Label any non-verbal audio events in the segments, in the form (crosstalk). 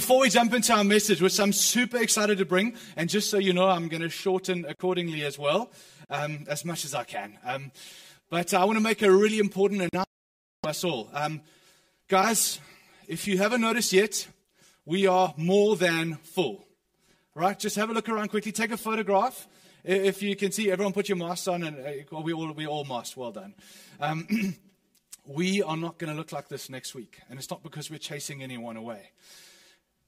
Before we jump into our message, which I'm super excited to bring, and just so you know, I'm going to shorten accordingly as well, um, as much as I can. Um, but I want to make a really important announcement to us all. Um, guys, if you haven't noticed yet, we are more than full. Right? Just have a look around quickly, take a photograph. If you can see, everyone put your masks on, and uh, we all we all masked. Well done. Um, (clears throat) we are not going to look like this next week, and it's not because we're chasing anyone away.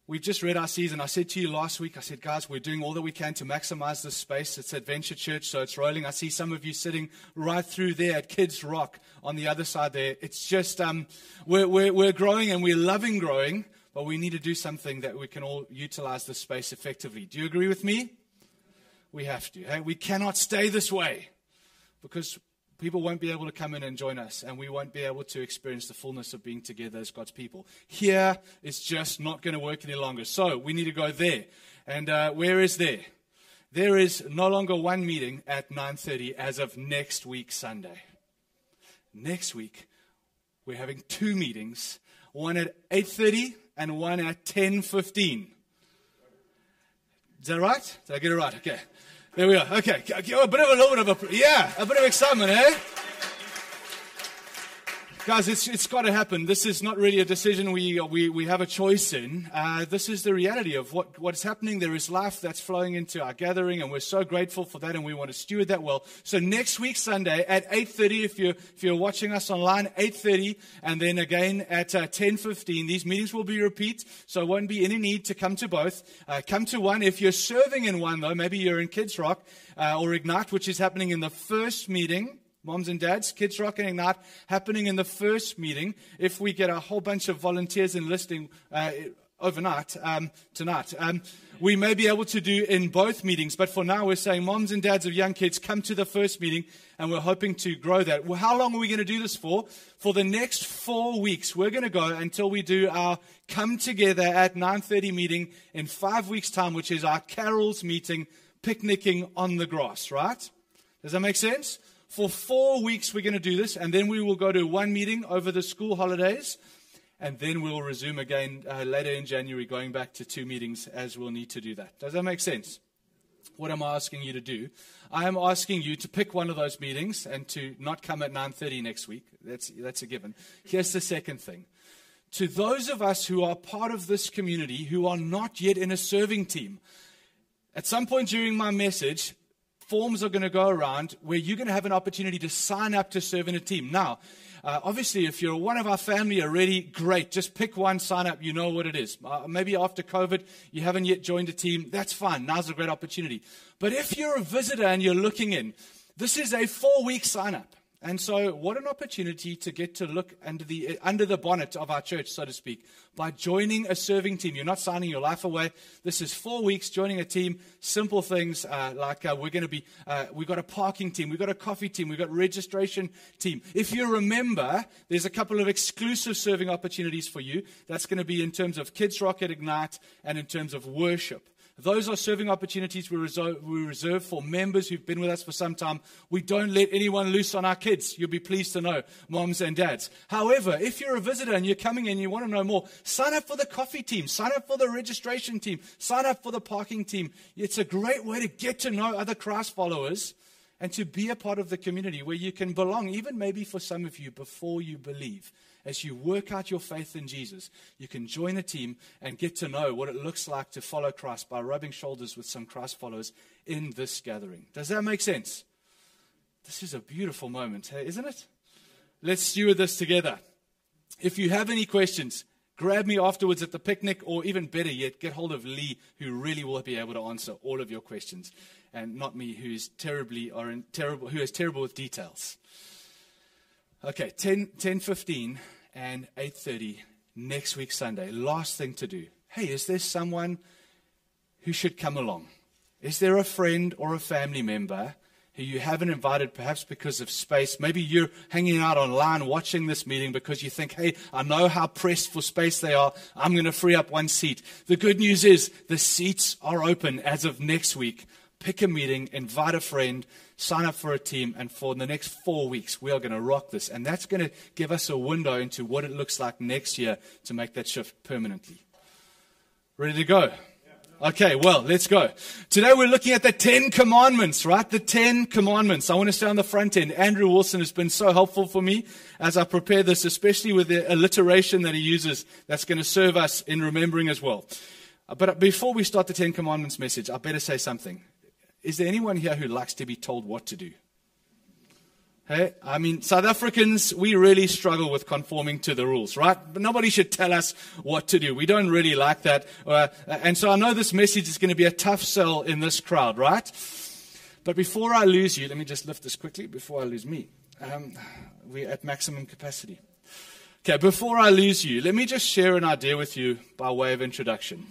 We've just read our season. I said to you last week, I said, guys, we're doing all that we can to maximize this space. It's Adventure Church, so it's rolling. I see some of you sitting right through there at Kids Rock on the other side there. It's just, um, we're, we're, we're growing and we're loving growing, but we need to do something that we can all utilize this space effectively. Do you agree with me? We have to. Hey? We cannot stay this way because people won't be able to come in and join us, and we won't be able to experience the fullness of being together as God's people. Here is just not going to work any longer. So we need to go there. And uh, where is there? There is no longer one meeting at 9:30 as of next week Sunday. Next week, we're having two meetings, one at 8:30 and one at 10:15. Is that right? Did I get it right? Okay. There we are. Okay. A bit of a little bit of a, yeah, a bit of excitement, eh? Guys, it's, it's got to happen. This is not really a decision we, we, we have a choice in. Uh, this is the reality of what, what's happening. There is life that's flowing into our gathering, and we're so grateful for that, and we want to steward that well. So next week, Sunday, at 8.30, if you're, if you're watching us online, 8.30, and then again at uh, 10.15, these meetings will be repeat, so won't be any need to come to both. Uh, come to one. If you're serving in one, though, maybe you're in Kids Rock uh, or Ignite, which is happening in the first meeting, Moms and dads, Kids Rock and Ignite happening in the first meeting. If we get a whole bunch of volunteers enlisting uh, overnight, um, tonight, um, we may be able to do in both meetings. But for now, we're saying moms and dads of young kids come to the first meeting, and we're hoping to grow that. Well, how long are we going to do this for? For the next four weeks, we're going to go until we do our come together at 9:30 meeting in five weeks' time, which is our carols meeting, picnicking on the grass. Right? Does that make sense? For four weeks, we're going to do this, and then we will go to one meeting over the school holidays, and then we'll resume again uh, later in January, going back to two meetings as we'll need to do that. Does that make sense? What am I asking you to do? I am asking you to pick one of those meetings and to not come at 9:30 next week. That's that's a given. Here's the second thing. To those of us who are part of this community who are not yet in a serving team, at some point during my message, forms are going to go around where you're going to have an opportunity to sign up to serve in a team. Now, uh, obviously, if you're one of our family already, great. Just pick one, sign up. You know what it is. Uh, maybe after COVID, you haven't yet joined a team. That's fine. Now's a great opportunity. But if you're a visitor and you're looking in, this is a four week sign up. And so, what an opportunity to get to look under the, under the bonnet of our church, so to speak, by joining a serving team. You're not signing your life away. This is four weeks joining a team. Simple things uh, like uh, we're going to be, uh, we've got a parking team, we've got a coffee team, we've got registration team. If you remember, there's a couple of exclusive serving opportunities for you. That's going to be in terms of Kids Rock at Ignite and in terms of worship. Those are serving opportunities we reserve, we reserve, for members who've been with us for some time. We don't let anyone loose on our kids. You'll be pleased to know, moms and dads. However, if you're a visitor and you're coming in and you want to know more, sign up for the coffee team, sign up for the registration team, sign up for the parking team. It's a great way to get to know other Christ followers and to be a part of the community where you can belong, even maybe for some of you before you believe as you work out your faith in Jesus, you can join a team and get to know what it looks like to follow Christ by rubbing shoulders with some Christ followers in this gathering. Does that make sense? This is a beautiful moment, isn't it? Let's steward this together. If you have any questions, grab me afterwards at the picnic, or even better yet, get hold of Lee, who really will be able to answer all of your questions, and not me, who is terribly or in terrible, who is terrible with details. Okay, 10, 10 15 and 8.30 next week Sunday. Last thing to do. Hey, is there someone who should come along? Is there a friend or a family member who you haven't invited, perhaps because of space? Maybe you're hanging out online watching this meeting because you think, hey, I know how pressed for space they are. I'm going to free up one seat. The good news is the seats are open as of next week. Pick a meeting, invite a friend, sign up for a team, and for the next four weeks, we are going to rock this. And that's going to give us a window into what it looks like next year to make that shift permanently. Ready to go? Okay, well, let's go. Today we're looking at the Ten Commandments, right? The Ten Commandments. I want to stay on the front end. Andrew Wilson has been so helpful for me as I prepare this, especially with the alliteration that he uses that's going to serve us in remembering as well. But before we start the Ten Commandments message, I better say something. Is there anyone here who likes to be told what to do? Hey, I mean, South Africans, we really struggle with conforming to the rules, right? But nobody should tell us what to do. We don't really like that. Uh, and so I know this message is going to be a tough sell in this crowd, right? But before I lose you, let me just lift this quickly before I lose me. Um, we're at maximum capacity. Okay, before I lose you, let me just share an idea with you by way of introduction.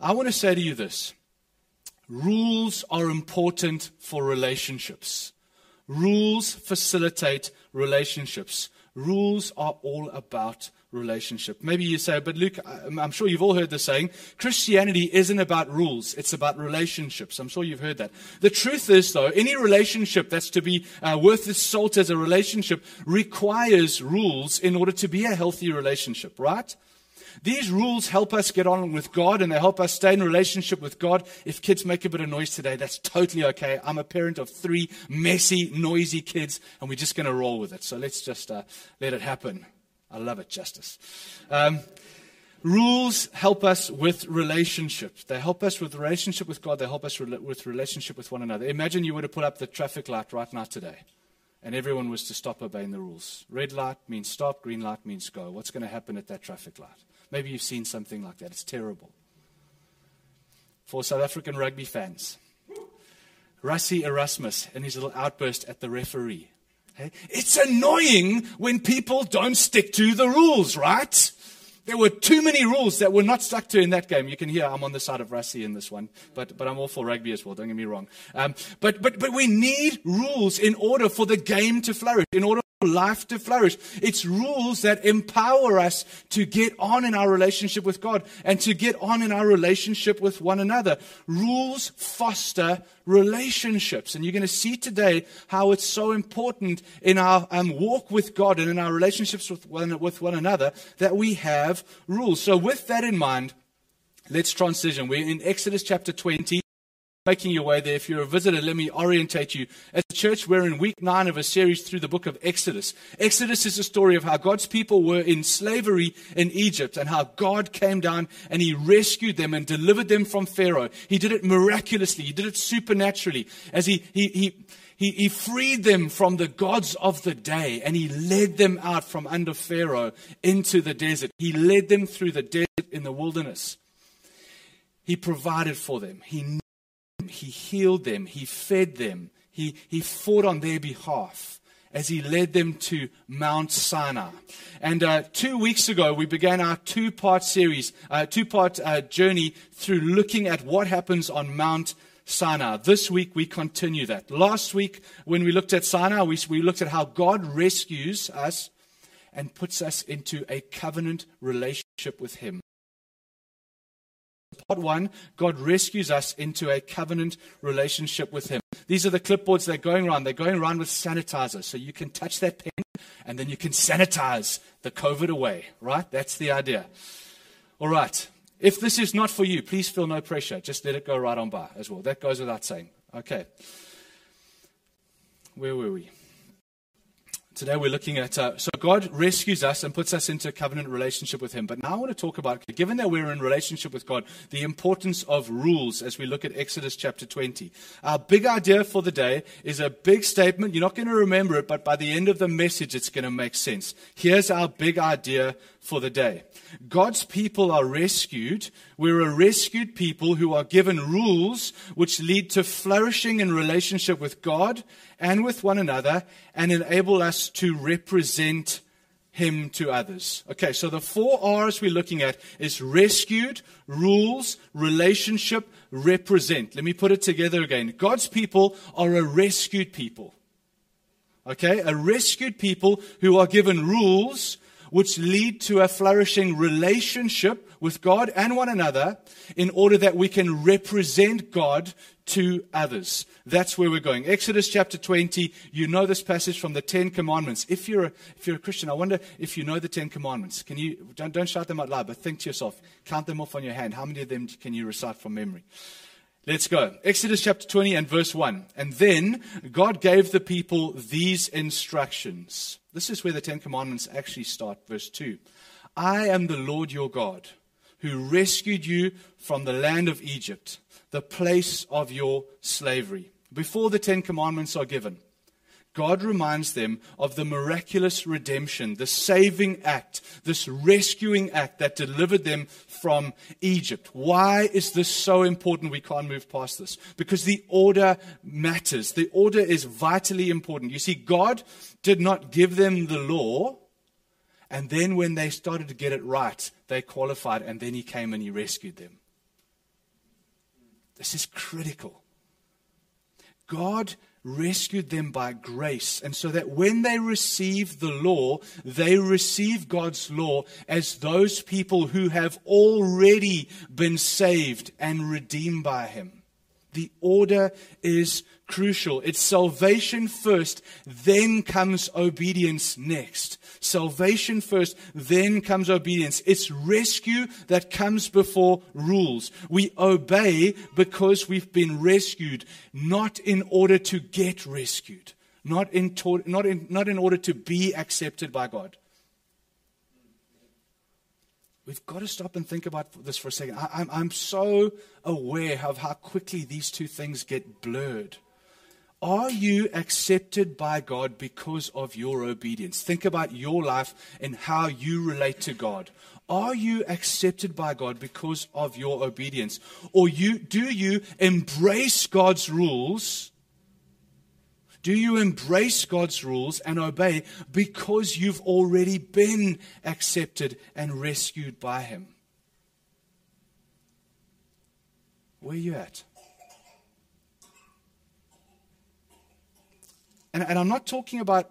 I want to say to you this rules are important for relationships. Rules facilitate relationships. Rules are all about relationship. Maybe you say, but Luke, I'm sure you've all heard the saying, Christianity isn't about rules, it's about relationships. I'm sure you've heard that. The truth is, though, any relationship that's to be uh, worth its salt as a relationship requires rules in order to be a healthy relationship, right? These rules help us get on with God and they help us stay in relationship with God. If kids make a bit of noise today, that's totally okay. I'm a parent of three messy, noisy kids, and we're just going to roll with it. So let's just uh, let it happen. I love it, Justice. Um, rules help us with relationships. They help us with relationship with God. They help us re- with relationship with one another. Imagine you were to put up the traffic light right now today, and everyone was to stop obeying the rules. Red light means stop, green light means go. What's going to happen at that traffic light? Maybe you've seen something like that. It's terrible. For South African rugby fans, Rassie Erasmus and his little outburst at the referee. Hey, it's annoying when people don't stick to the rules, right? There were too many rules that were not stuck to in that game. You can hear I'm on the side of Rassie in this one, but, but I'm all for rugby as well, don't get me wrong. Um, but, but, but we need rules in order for the game to flourish, in order life to flourish. It's rules that empower us to get on in our relationship with God and to get on in our relationship with one another. Rules foster relationships. And you're going to see today how it's so important in our um, walk with God and in our relationships with one, with one another that we have rules. So, with that in mind, let's transition. We're in Exodus chapter 20 making your way there. If you're a visitor, let me orientate you. As a church, we're in week nine of a series through the book of Exodus. Exodus is a story of how God's people were in slavery in Egypt and how God came down and he rescued them and delivered them from Pharaoh. He did it miraculously. He did it supernaturally as he, he, he, he, he freed them from the gods of the day and he led them out from under Pharaoh into the desert. He led them through the desert in the wilderness. He provided for them. He he healed them, He fed them, He, he fought on their behalf as He led them to Mount Sinai. And uh, two weeks ago, we began our two part series, uh, two part uh, journey through looking at what happens on Mount Sinai. This week, we continue that. Last week, when we looked at Sinai, we, we looked at how God rescues us and puts us into a covenant relationship with Him. Part one, God rescues us into a covenant relationship with Him. These are the clipboards they're going around. They're going around with sanitizer. So you can touch that pen and then you can sanitize the COVID away, right? That's the idea. All right. If this is not for you, please feel no pressure. Just let it go right on by as well. That goes without saying. Okay. Where were we? Today we're looking at, uh, so God rescues us and puts us into a covenant relationship with Him. But now I want to talk about, given that we're in relationship with God, the importance of rules as we look at Exodus chapter 20. Our big idea for the day is a big statement. You're not going to remember it, but by the end of the message, it's going to make sense. Here's our big idea for the day. God's people are rescued. We're a rescued people who are given rules which lead to flourishing in relationship with God and with one another and enable us to represent him to others. Okay, so the four R's we're looking at is rescued, rules, relationship, represent. Let me put it together again. God's people are a rescued people. Okay, a rescued people who are given rules which lead to a flourishing relationship with God and one another in order that we can represent God to others. That's where we're going. Exodus chapter 20, you know this passage from the Ten Commandments. If you're a, if you're a Christian, I wonder if you know the Ten Commandments. Can you, don't, don't shout them out loud, but think to yourself, count them off on your hand. How many of them can you recite from memory? Let's go. Exodus chapter 20 and verse 1. And then God gave the people these instructions. This is where the Ten Commandments actually start. Verse 2. I am the Lord your God who rescued you from the land of Egypt the place of your slavery. Before the Ten Commandments are given, God reminds them of the miraculous redemption, the saving act, this rescuing act that delivered them from Egypt. Why is this so important? We can't move past this. Because the order matters. The order is vitally important. You see, God did not give them the law, and then when they started to get it right, they qualified, and then He came and He rescued them. This is critical. God rescued them by grace, and so that when they receive the law, they receive God's law as those people who have already been saved and redeemed by Him. The order is crucial. It's salvation first, then comes obedience next. Salvation first, then comes obedience. It's rescue that comes before rules. We obey because we've been rescued, not in order to get rescued, not in, not in, not in order to be accepted by God. We've got to stop and think about this for a second. I, I'm, I'm so aware of how quickly these two things get blurred. Are you accepted by God because of your obedience? Think about your life and how you relate to God. Are you accepted by God because of your obedience? Or you, do you embrace God's rules? Do you embrace God's rules and obey because you've already been accepted and rescued by Him? Where are you at? And, and I'm not talking about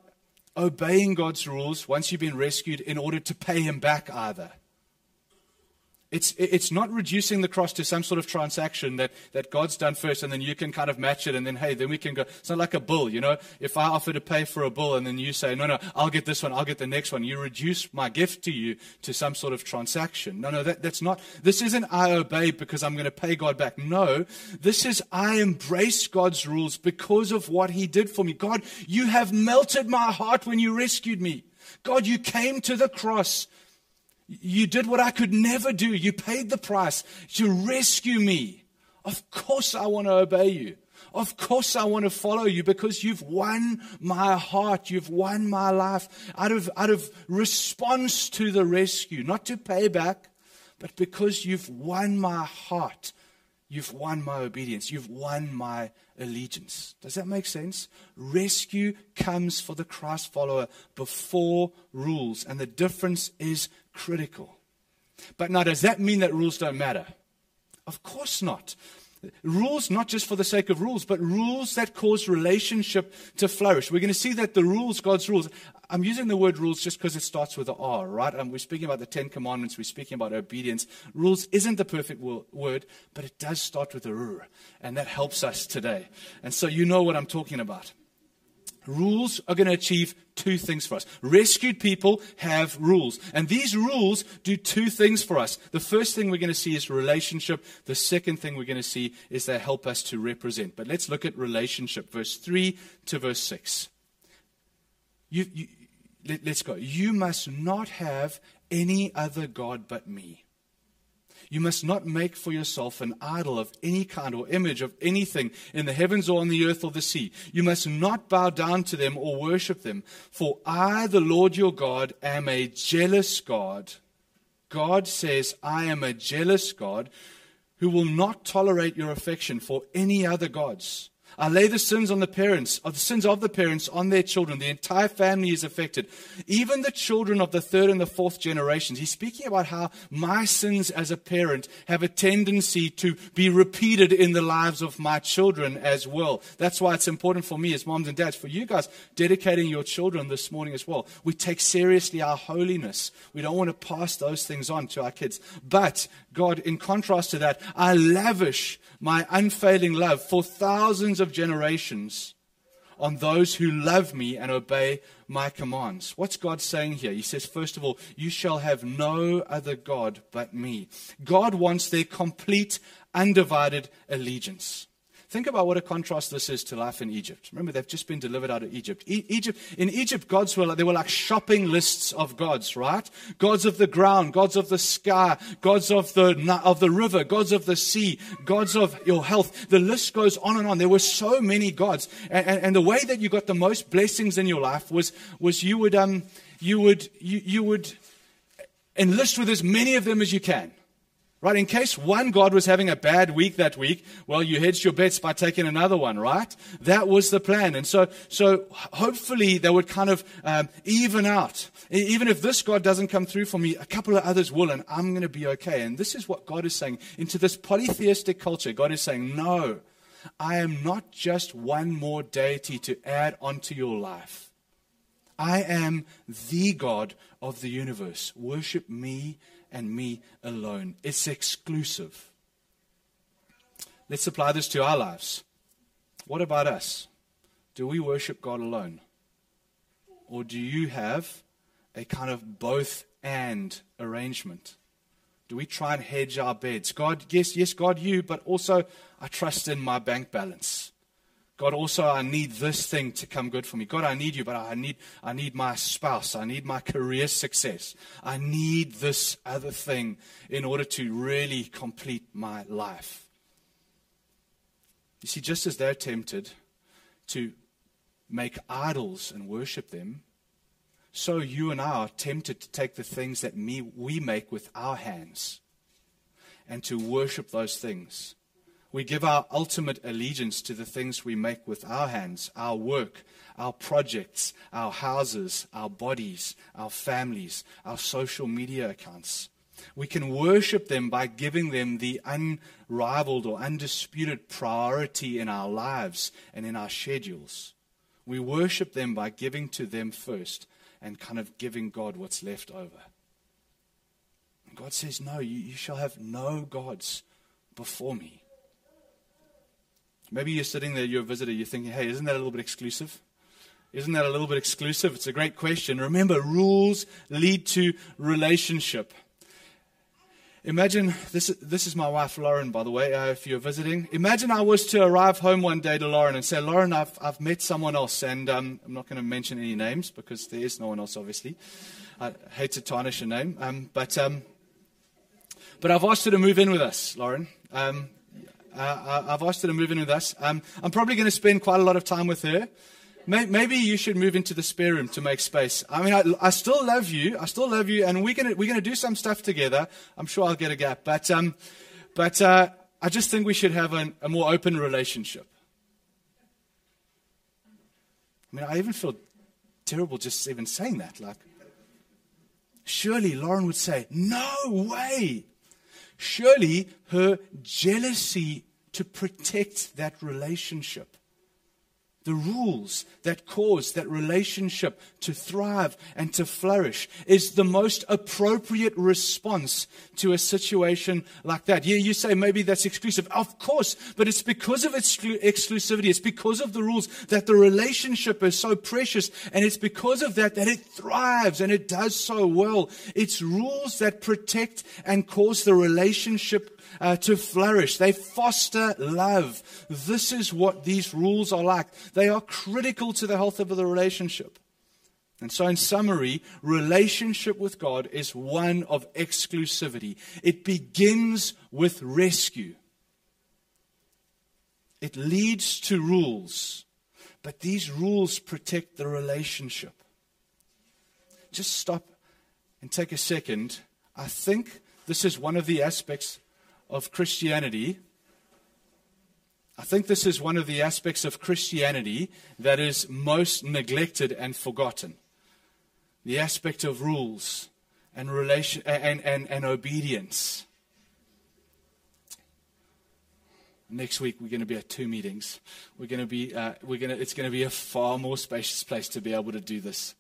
obeying God's rules once you've been rescued in order to pay Him back either. It's, it's not reducing the cross to some sort of transaction that, that God's done first and then you can kind of match it and then, hey, then we can go. It's not like a bill, you know. If I offer to pay for a bill and then you say, no, no, I'll get this one, I'll get the next one, you reduce my gift to you to some sort of transaction. No, no, that, that's not. This isn't I obey because I'm going to pay God back. No, this is I embrace God's rules because of what He did for me. God, you have melted my heart when you rescued me. God, you came to the cross you did what I could never do. You paid the price to rescue me. Of course, I want to obey you. Of course, I want to follow you because you've won my heart. You've won my life out of, out of response to the rescue, not to pay back, but because you've won my heart. You've won my obedience. You've won my allegiance. Does that make sense? Rescue comes for the Christ follower before rules, and the difference is critical. But now, does that mean that rules don't matter? Of course not. Rules, not just for the sake of rules, but rules that cause relationship to flourish. We're going to see that the rules, God's rules, I'm using the word rules just because it starts with an R, right? And we're speaking about the Ten Commandments, we're speaking about obedience. Rules isn't the perfect word, but it does start with a R, and that helps us today. And so you know what I'm talking about. Rules are going to achieve two things for us. Rescued people have rules. And these rules do two things for us. The first thing we're going to see is relationship. The second thing we're going to see is they help us to represent. But let's look at relationship, verse 3 to verse 6. You, you, let, let's go. You must not have any other God but me. You must not make for yourself an idol of any kind or image of anything in the heavens or on the earth or the sea. You must not bow down to them or worship them. For I, the Lord your God, am a jealous God. God says, I am a jealous God who will not tolerate your affection for any other gods. I lay the sins on the parents, of the sins of the parents on their children. The entire family is affected. Even the children of the third and the fourth generations. He's speaking about how my sins as a parent have a tendency to be repeated in the lives of my children as well. That's why it's important for me as moms and dads, for you guys dedicating your children this morning as well. We take seriously our holiness. We don't want to pass those things on to our kids. But God, in contrast to that, I lavish my unfailing love for thousands of generations on those who love me and obey my commands. What's God saying here? He says, first of all, you shall have no other God but me. God wants their complete, undivided allegiance. Think about what a contrast this is to life in Egypt. Remember, they've just been delivered out of Egypt. E- Egypt in Egypt, gods were like, they were like shopping lists of gods, right? Gods of the ground, gods of the sky, gods of the of the river, gods of the sea, gods of your health. The list goes on and on. There were so many gods, and, and, and the way that you got the most blessings in your life was was you would um you would you, you would enlist with as many of them as you can. Right? In case one God was having a bad week that week, well, you hedged your bets by taking another one, right? That was the plan. And so, so hopefully they would kind of um, even out. Even if this God doesn't come through for me, a couple of others will, and I'm going to be okay. And this is what God is saying. Into this polytheistic culture, God is saying, no, I am not just one more deity to add onto your life. I am the God of the universe. Worship me and me alone. It's exclusive. Let's apply this to our lives. What about us? Do we worship God alone? Or do you have a kind of both and arrangement? Do we try and hedge our beds? God, yes, yes, God, you, but also I trust in my bank balance. God, also, I need this thing to come good for me. God, I need you, but I need, I need my spouse. I need my career success. I need this other thing in order to really complete my life. You see, just as they're tempted to make idols and worship them, so you and I are tempted to take the things that me, we make with our hands and to worship those things we give our ultimate allegiance to the things we make with our hands, our work, our projects, our houses, our bodies, our families, our social media accounts. We can worship them by giving them the unrivaled or undisputed priority in our lives and in our schedules. We worship them by giving to them first and kind of giving God what's left over. God says, No, you, you shall have no gods before me. Maybe you're sitting there, you're a visitor, you're thinking, hey, isn't that a little bit exclusive? Isn't that a little bit exclusive? It's a great question. Remember, rules lead to relationship. Imagine, this, this is my wife, Lauren, by the way, uh, if you're visiting. Imagine I was to arrive home one day to Lauren and say, Lauren, I've, I've met someone else, and um, I'm not going to mention any names because there is no one else, obviously. I hate to tarnish a name, um, but, um, but I've asked her to move in with us, Lauren. Um, uh, I've asked her to move in with us. Um, I'm probably going to spend quite a lot of time with her. Maybe you should move into the spare room to make space. I mean, I, I still love you. I still love you, and we're gonna we're gonna do some stuff together. I'm sure I'll get a gap, but um, but uh, I just think we should have a, a more open relationship. I mean, I even feel terrible just even saying that. Like, surely Lauren would say, "No way." Surely her jealousy to protect that relationship the rules that cause that relationship to thrive and to flourish is the most appropriate response to a situation like that. Yeah, you say maybe that's exclusive. Of course, but it's because of its exclusivity. It's because of the rules that the relationship is so precious. And it's because of that that it thrives and it does so well. It's rules that protect and cause the relationship uh, to flourish. They foster love. This is what these rules are like. They are critical to the health of the relationship. And so, in summary, relationship with God is one of exclusivity. It begins with rescue. It leads to rules, but these rules protect the relationship. Just stop and take a second. I think this is one of the aspects of Christianity I think this is one of the aspects of Christianity that is most neglected and forgotten. The aspect of rules and relation and, and, and obedience. Next week we're going to be at two meetings. We're going to be uh, we're going to it's going to be a far more spacious place to be able to do this.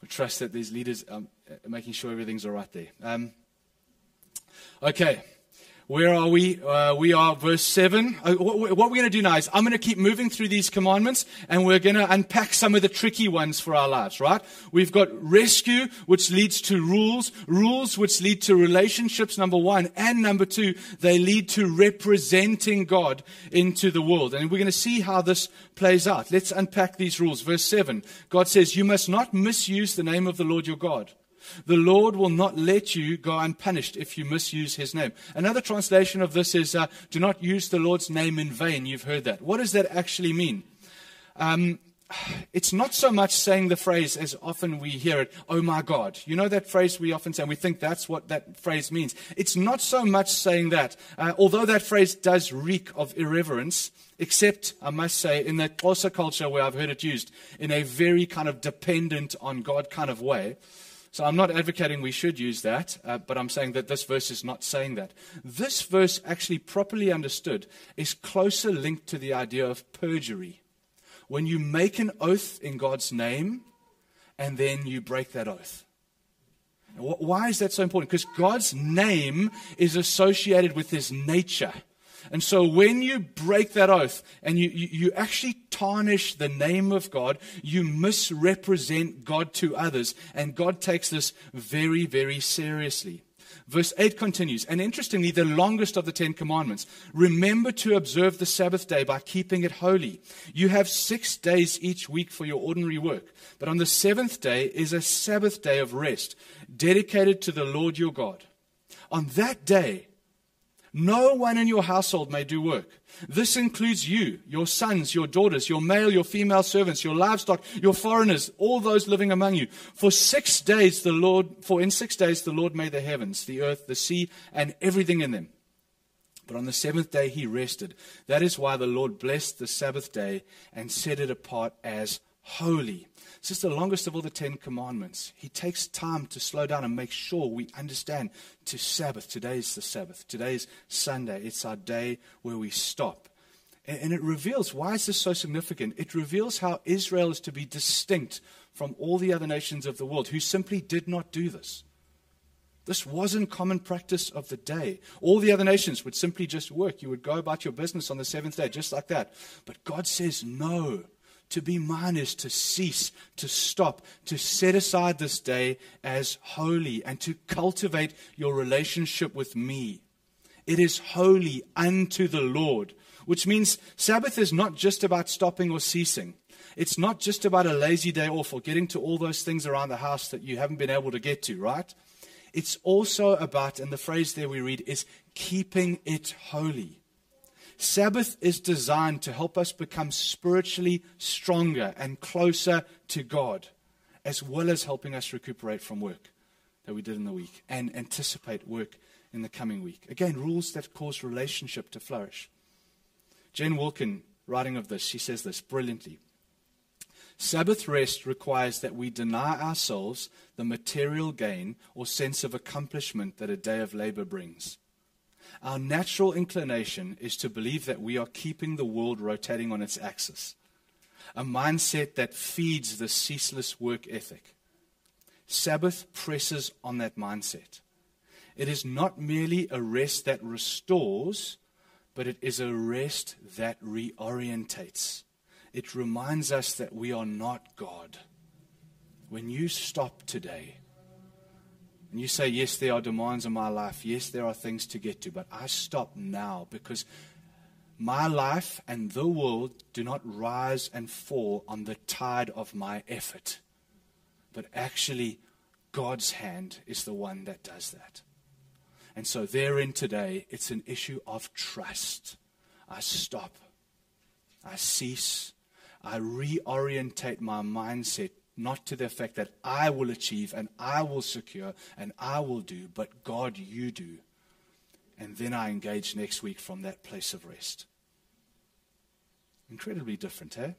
We trust that these leaders are um, making sure everything's all right there. Um, okay. Where are we? Uh, we are verse 7. Uh, what, what we're going to do now is I'm going to keep moving through these commandments and we're going to unpack some of the tricky ones for our lives, right? We've got rescue, which leads to rules, rules which lead to relationships, number one, and number two, they lead to representing God into the world. And we're going to see how this plays out. Let's unpack these rules. Verse 7, God says, You must not misuse the name of the Lord your God. The Lord will not let you go unpunished if you misuse his name. Another translation of this is uh, do not use the Lord's name in vain. You've heard that. What does that actually mean? Um, it's not so much saying the phrase as often we hear it, oh my God. You know that phrase we often say, and we think that's what that phrase means. It's not so much saying that, uh, although that phrase does reek of irreverence, except, I must say, in the Xhosa culture where I've heard it used in a very kind of dependent on God kind of way. So I'm not advocating we should use that, uh, but I'm saying that this verse is not saying that. This verse, actually properly understood, is closer linked to the idea of perjury. When you make an oath in God's name and then you break that oath. Why is that so important? Because God's name is associated with his nature. And so when you break that oath and you, you, you, actually tarnish the name of God, you misrepresent God to others. And God takes this very, very seriously. Verse 8 continues, and interestingly, the longest of the Ten Commandments. Remember to observe the Sabbath day by keeping it holy. You have six days each week for your ordinary work, but on the seventh day is a Sabbath day of rest, dedicated to the Lord your God. On that day, no one in your household may do work. This includes you, your sons, your daughters, your male, your female servants, your livestock, your foreigners, all those living among you. For six days the Lord, for in six days the Lord made the heavens, the earth, the sea, and everything in them. But on the seventh day he rested. That is why the Lord blessed the Sabbath day and set it apart as holy. This is the longest of all the Ten Commandments. He takes time to slow down and make sure we understand to Sabbath. Today's the Sabbath. Today's Sunday. It's our day where we stop. And it reveals why is this so significant? It reveals how Israel is to be distinct from all the other nations of the world who simply did not do this. This wasn't common practice of the day. All the other nations would simply just work. You would go about your business on the seventh day, just like that. But God says, no. To be mine is to cease, to stop, to set aside this day as holy, and to cultivate your relationship with me. It is holy unto the Lord, which means Sabbath is not just about stopping or ceasing. It's not just about a lazy day off or getting to all those things around the house that you haven't been able to get to, right? It's also about, and the phrase there we read is keeping it holy. Sabbath is designed to help us become spiritually stronger and closer to God, as well as helping us recuperate from work that we did in the week and anticipate work in the coming week. Again, rules that cause relationship to flourish. Jen Wilkin, writing of this, she says this brilliantly. Sabbath rest requires that we deny ourselves the material gain or sense of accomplishment that a day of labor brings. Our natural inclination is to believe that we are keeping the world rotating on its axis, a mindset that feeds the ceaseless work ethic. Sabbath presses on that mindset. It is not merely a rest that restores, but it is a rest that reorientates. It reminds us that we are not God. When you stop today, and you say, Yes, there are demands in my life. Yes, there are things to get to. But I stop now because my life and the world do not rise and fall on the tide of my effort. But actually, God's hand is the one that does that. And so, therein today, it's an issue of trust. I stop, I cease, I reorientate my mindset not to the effect that I will achieve and I will secure and I will do, but God, you do. And then I engage next week from that place of rest. Incredibly different, eh?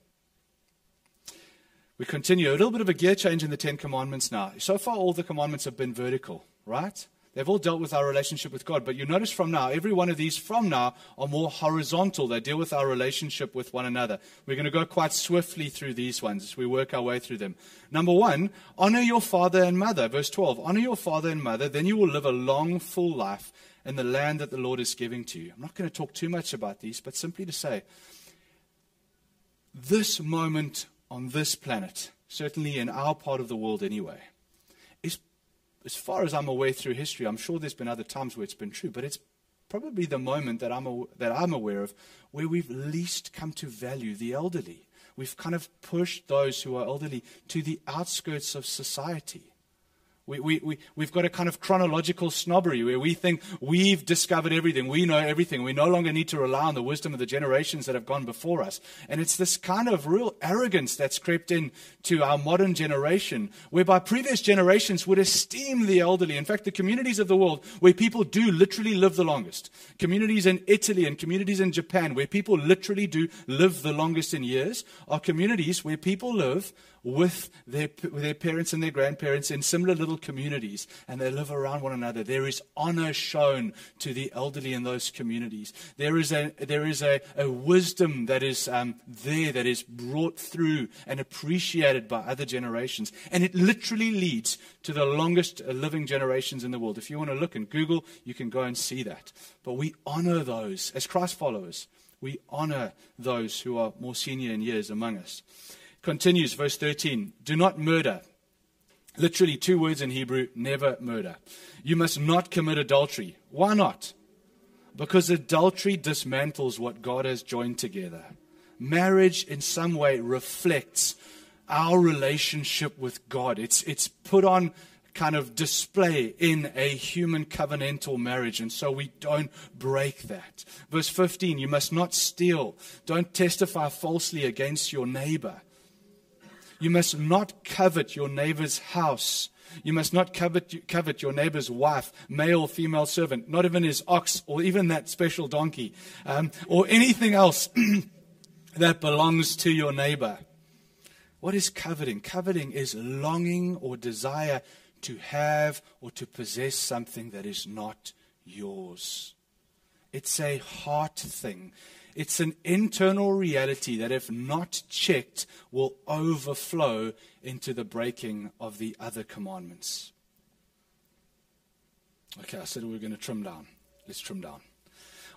We continue. A little bit of a gear change in the Ten Commandments now. So far, all the commandments have been vertical, right? They've all dealt with our relationship with God. But you notice from now, every one of these from now are more horizontal. They deal with our relationship with one another. We're going to go quite swiftly through these ones as we work our way through them. Number one, honor your father and mother. Verse 12 Honor your father and mother, then you will live a long, full life in the land that the Lord is giving to you. I'm not going to talk too much about these, but simply to say, this moment on this planet, certainly in our part of the world anyway, as far as I'm aware through history, I'm sure there's been other times where it's been true, but it's probably the moment that I'm, that I'm aware of where we've least come to value the elderly. We've kind of pushed those who are elderly to the outskirts of society. We, we, we, we've got a kind of chronological snobbery where we think we've discovered everything, we know everything, we no longer need to rely on the wisdom of the generations that have gone before us. And it's this kind of real arrogance that's crept in to our modern generation, whereby previous generations would esteem the elderly. In fact, the communities of the world where people do literally live the longest, communities in Italy and communities in Japan where people literally do live the longest in years, are communities where people live with their, with their parents and their grandparents in similar little communities and they live around one another. There is honor shown to the elderly in those communities. There is a, there is a, a wisdom that is um, there that is brought through and appreciated by other generations. And it literally leads to the longest living generations in the world. If you want to look and Google, you can go and see that. But we honor those as Christ followers. We honor those who are more senior in years among us. Continues, verse 13 Do not murder. Literally, two words in Hebrew never murder. You must not commit adultery. Why not? Because adultery dismantles what God has joined together. Marriage, in some way, reflects our relationship with God. It's, it's put on kind of display in a human covenantal marriage, and so we don't break that. Verse 15 You must not steal. Don't testify falsely against your neighbor. You must not covet your neighbor's house. You must not covet, covet your neighbor's wife, male, female servant, not even his ox or even that special donkey, um, or anything else (clears throat) that belongs to your neighbor. What is coveting? Coveting is longing or desire to have or to possess something that is not yours. It's a heart thing. It's an internal reality that, if not checked, will overflow into the breaking of the other commandments. Okay, I said we are going to trim down. Let's trim down.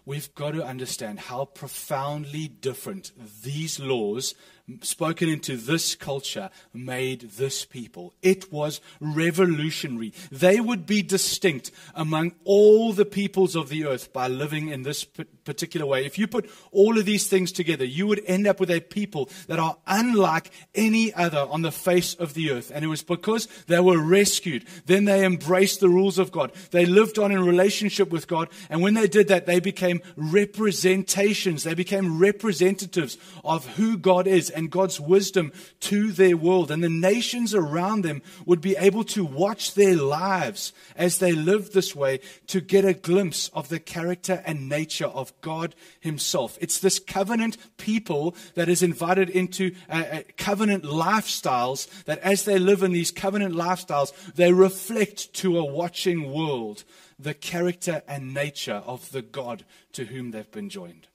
We've got to understand how profoundly different these laws spoken into this culture made this people. It was revolutionary. They would be distinct among all the peoples of the earth by living in this particular way. If you put all of these things together, you would end up with a people that are unlike any other on the face of the earth. And it was because they were rescued. Then they embraced the rules of God. They lived on in relationship with God. And when they did that, they became representations. They became representatives of who God is and God's wisdom to their world. And the nations around them would be able to watch their lives as they lived this way to get a glimpse of the character and nature of God Himself. It's this covenant people that is invited into uh, uh, covenant lifestyles that as they live in these covenant lifestyles, they reflect to a watching world the character and nature of the God to whom they've been joined.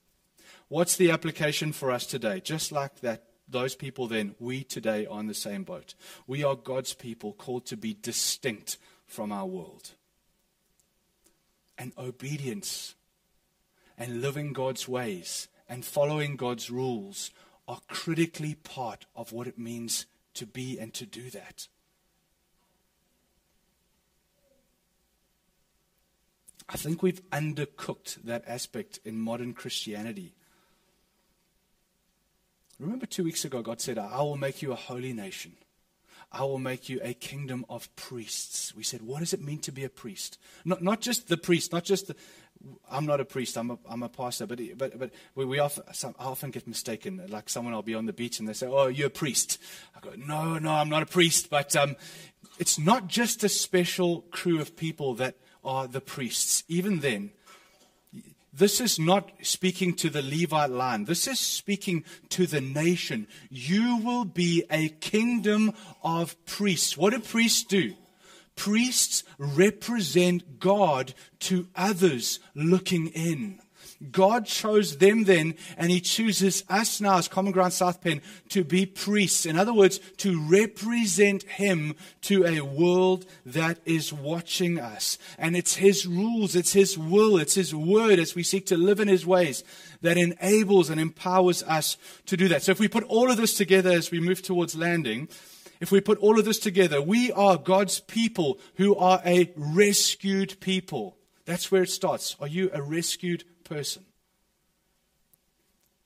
What's the application for us today? Just like that those people then, we today are in the same boat. We are God's people called to be distinct from our world. And obedience and living God's ways and following God's rules are critically part of what it means to be and to do that. I think we've undercooked that aspect in modern Christianity. Remember two weeks ago, God said, I will make you a holy nation. I will make you a kingdom of priests. We said, what does it mean to be a priest? Not, not just the priest, not just the. I'm not a priest, I'm a, I'm a pastor, but, but, but we, we often, some, I often get mistaken. Like someone, I'll be on the beach and they say, Oh, you're a priest. I go, No, no, I'm not a priest. But um, it's not just a special crew of people that are the priests. Even then, this is not speaking to the Levite line. This is speaking to the nation. You will be a kingdom of priests. What do priests do? Priests represent God to others looking in. God chose them then, and He chooses us now as Common Ground South Penn to be priests. In other words, to represent Him to a world that is watching us. And it's His rules, it's His will, it's His word as we seek to live in His ways that enables and empowers us to do that. So if we put all of this together as we move towards landing, if we put all of this together, we are God's people who are a rescued people. That's where it starts. Are you a rescued person.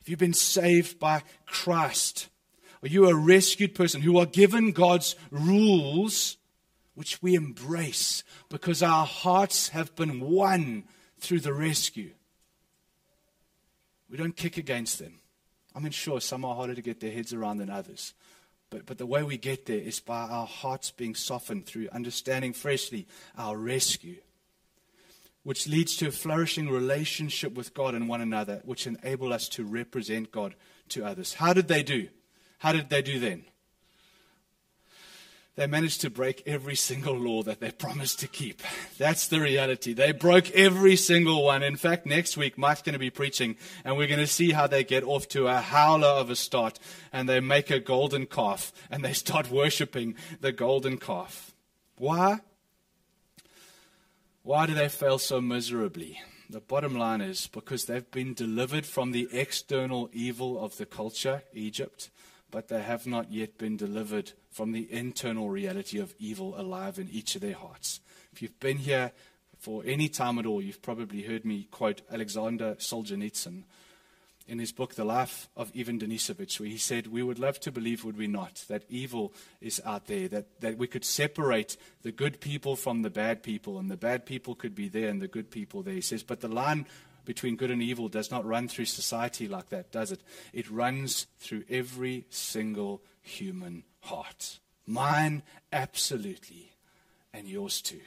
If you've been saved by Christ, are a rescued person who are given God's rules, which we embrace because our hearts have been won through the rescue. We don't kick against them. I mean, sure, some are harder to get their heads around than others. But, but the way we get there is by our hearts being softened through understanding freshly our rescue which leads to a flourishing relationship with God and one another, which enable us to represent God to others. How did they do? How did they do then? They managed to break every single law that they promised to keep. That's the reality. They broke every single one. In fact, next week, Mike's going to be preaching, and we're going to see how they get off to a howler of a start, and they make a golden calf, and they start (laughs) worshiping the golden calf. Why? Why do they fail so miserably? The bottom line is because they've been delivered from the external evil of the culture, Egypt, but they have not yet been delivered from the internal reality of evil alive in each of their hearts. If you've been here for any time at all, you've probably heard me quote Alexander Solzhenitsyn, in his book, The Life of Ivan Denisovich, where he said, We would love to believe, would we not, that evil is out there, that, that we could separate the good people from the bad people, and the bad people could be there and the good people there. He says, But the line between good and evil does not run through society like that, does it? It runs through every single human heart. Mine, absolutely, and yours too.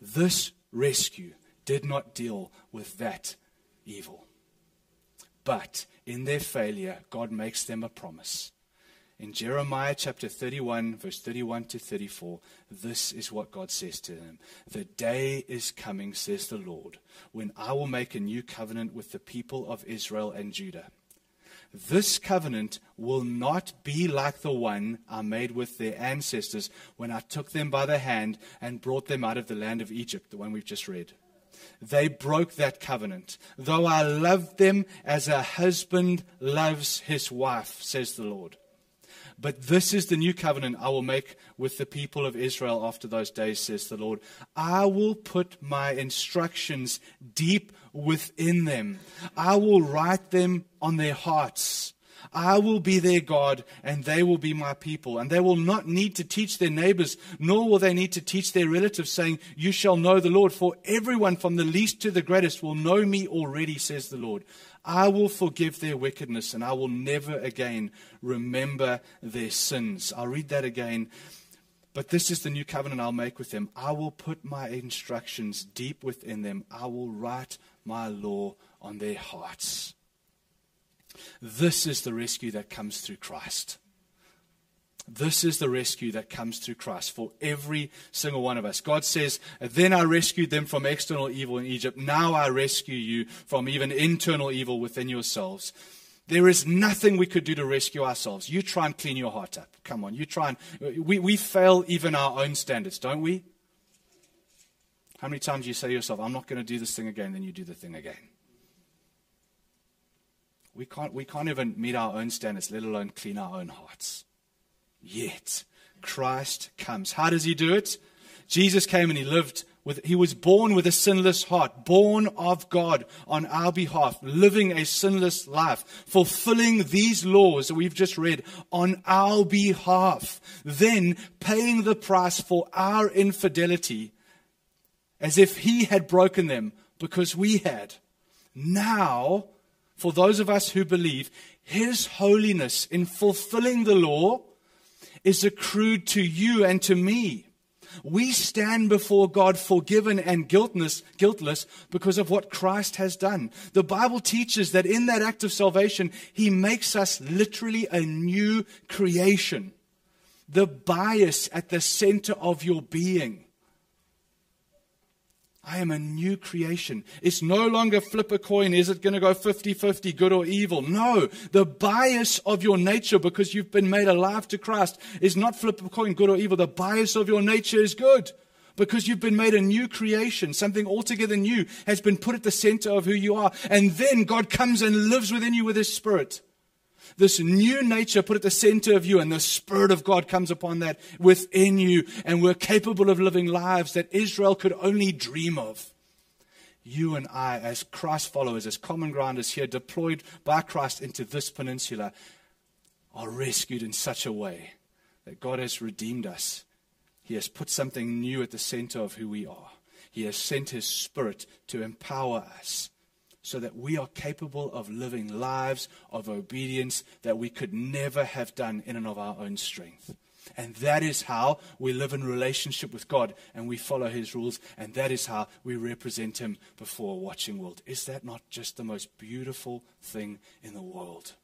This rescue did not deal with that evil. But in their failure, God makes them a promise. In Jeremiah chapter 31, verse 31 to 34, this is what God says to them The day is coming, says the Lord, when I will make a new covenant with the people of Israel and Judah. This covenant will not be like the one I made with their ancestors when I took them by the hand and brought them out of the land of Egypt, the one we've just read. They broke that covenant. Though I loved them as a husband loves his wife, says the Lord. But this is the new covenant I will make with the people of Israel after those days, says the Lord. I will put my instructions deep within them, I will write them on their hearts. I will be their God, and they will be my people. And they will not need to teach their neighbors, nor will they need to teach their relatives, saying, You shall know the Lord. For everyone from the least to the greatest will know me already, says the Lord. I will forgive their wickedness, and I will never again remember their sins. I'll read that again. But this is the new covenant I'll make with them. I will put my instructions deep within them. I will write my law on their hearts. This is the rescue that comes through Christ. This is the rescue that comes through Christ for every single one of us. God says, Then I rescued them from external evil in Egypt. Now I rescue you from even internal evil within yourselves. There is nothing we could do to rescue ourselves. You try and clean your heart up. Come on, you try and. We, we fail even our own standards, don't we? How many times do you say to yourself, I'm not going to do this thing again, then you do the thing again? We can't, we can't even meet our own standards, let alone clean our own hearts. Yet, Christ comes. How does he do it? Jesus came and he lived with, he was born with a sinless heart, born of God on our behalf, living a sinless life, fulfilling these laws that we've just read on our behalf, then paying the price for our infidelity as if he had broken them because we had. Now, for those of us who believe, His holiness in fulfilling the law is accrued to you and to me. We stand before God forgiven and guiltless, guiltless because of what Christ has done. The Bible teaches that in that act of salvation, He makes us literally a new creation. The bias at the center of your being. I am a new creation. It's no longer flip a coin. Is it going to go 50 50, good or evil? No. The bias of your nature, because you've been made alive to Christ, is not flip a coin, good or evil. The bias of your nature is good because you've been made a new creation. Something altogether new has been put at the center of who you are. And then God comes and lives within you with His Spirit this new nature put at the center of you, and the Spirit of God comes upon that within you, and we're capable of living lives that Israel could only dream of. You and I, as Christ followers, as common grounders here, deployed by Christ into this peninsula, are rescued in such a way that God has redeemed us. He has put something new at the center of who we are. He has sent His Spirit to empower us so that we are capable of living lives of obedience that we could never have done in and of our own strength. And that is how we live in relationship with God and we follow His rules. And that is how we represent Him before a watching world. Is that not just the most beautiful thing in the world?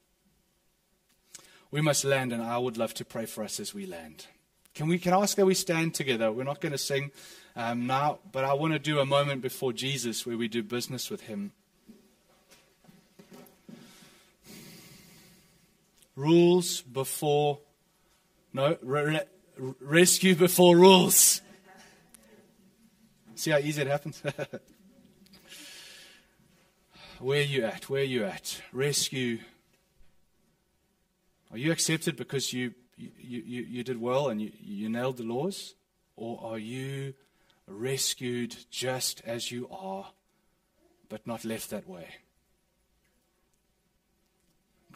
We must land, and I would love to pray for us as we land. Can we can ask that we stand together? We're not going to sing um, now, but I want to do a moment before Jesus where we do business with Him. Rules before, no, re- rescue before rules. See how easy it happens? (laughs) Where are you at? Where are you at? Rescue. Are you accepted because you, you, you, you did well and you, you nailed the laws? Or are you rescued just as you are, but not left that way?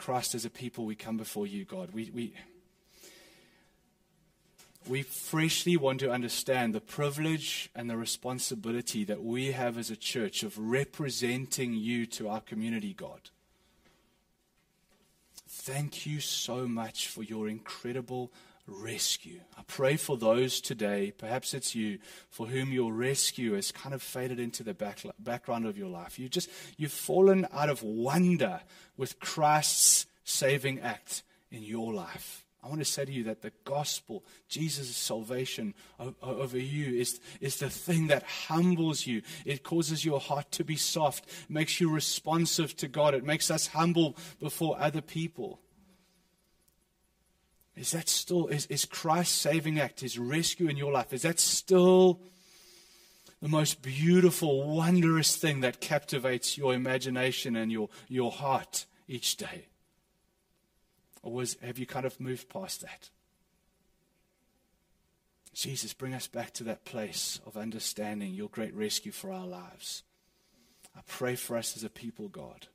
Christ as a people, we come before you, God. We, we, we freshly want to understand the privilege and the responsibility that we have as a church of representing you to our community, God. Thank you so much for your incredible rescue. I pray for those today, perhaps it's you, for whom your rescue has kind of faded into the back, background of your life. You just you've fallen out of wonder with Christ's saving act in your life. I want to say to you that the gospel, Jesus' salvation over you, is, is the thing that humbles you. It causes your heart to be soft, makes you responsive to God. It makes us humble before other people. Is that still, is, is Christ's saving act, his rescue in your life, is that still the most beautiful, wondrous thing that captivates your imagination and your, your heart each day? Or was, have you kind of moved past that? Jesus, bring us back to that place of understanding your great rescue for our lives. I pray for us as a people, God,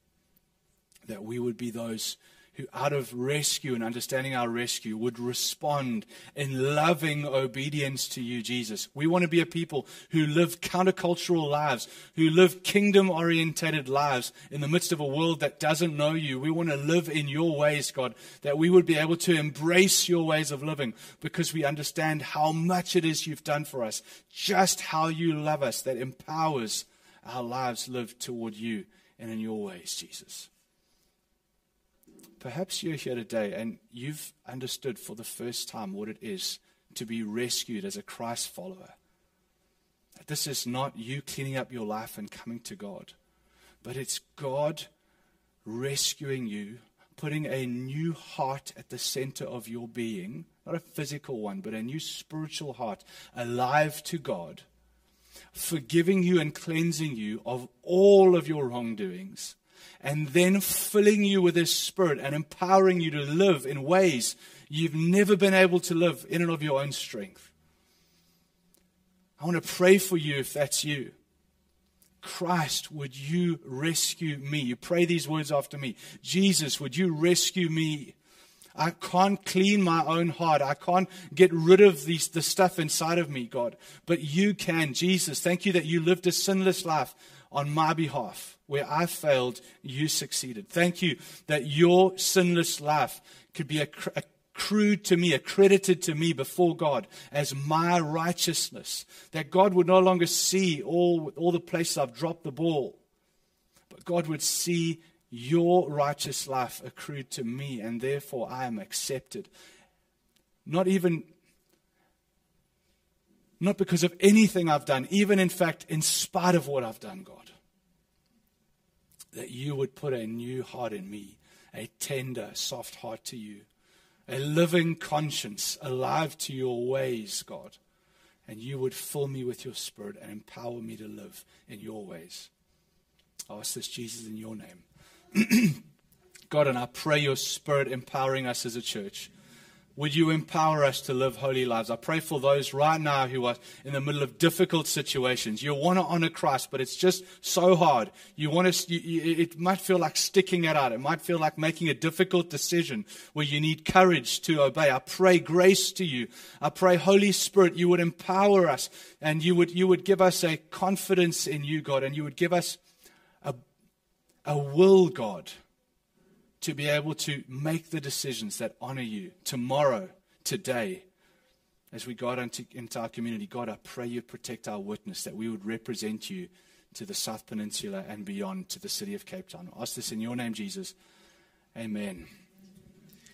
that we would be those who, out of rescue and understanding our rescue, would respond in loving obedience to you, Jesus. We want to be a people who live countercultural lives, who live kingdom orientated lives in the midst of a world that doesn't know you. We want to live in your ways, God, that we would be able to embrace your ways of living because we understand how much it is you've done for us, just how you love us, that empowers our lives lived toward you and in your ways, Jesus. Perhaps you're here today and you've understood for the first time what it is to be rescued as a Christ follower. This is not you cleaning up your life and coming to God, but it's God rescuing you, putting a new heart at the center of your being, not a physical one, but a new spiritual heart, alive to God, forgiving you and cleansing you of all of your wrongdoings and then filling you with His Spirit and empowering you to live in ways you've never been able to live in and of your own strength. I want to pray for you if that's you. Christ, would you rescue me? You pray these words after me. Jesus, would you rescue me? I can't clean my own heart. I can't get rid of these, the stuff inside of me, God. But you can. Jesus, thank you that you lived a sinless life on my behalf. Where I failed, you succeeded. Thank you that your sinless life could be accrued to me, accredited to me before God as my righteousness. That God would no longer see all, all the places I've dropped the ball, but God would see your righteous life accrued to me, and therefore I am accepted. Not even not because of anything I've done, even in fact, in spite of what I've done, God. That you would put a new heart in me, a tender, soft heart to you, a living conscience alive to your ways, God. And you would fill me with your spirit and empower me to live in your ways. I ask this, Jesus, in your name. (clears throat) God, and I pray your spirit empowering us as a church would you empower us to live holy lives? I pray for those right now who are in the middle of difficult situations. You want to honor Christ, but it's just so hard. You want to, you, you, it might feel like sticking it out. It might feel like making a difficult decision where you need courage to obey. I pray grace to you. I pray, Holy Spirit, you would empower us and you would, you would give us a confidence in you, God, and you would give us a, a will, God to be able to make the decisions that honor you tomorrow, today, as we go out into, into our community. God, I pray you protect our witness, that we would represent you to the South Peninsula and beyond to the city of Cape Town. I ask this in your name, Jesus. Amen.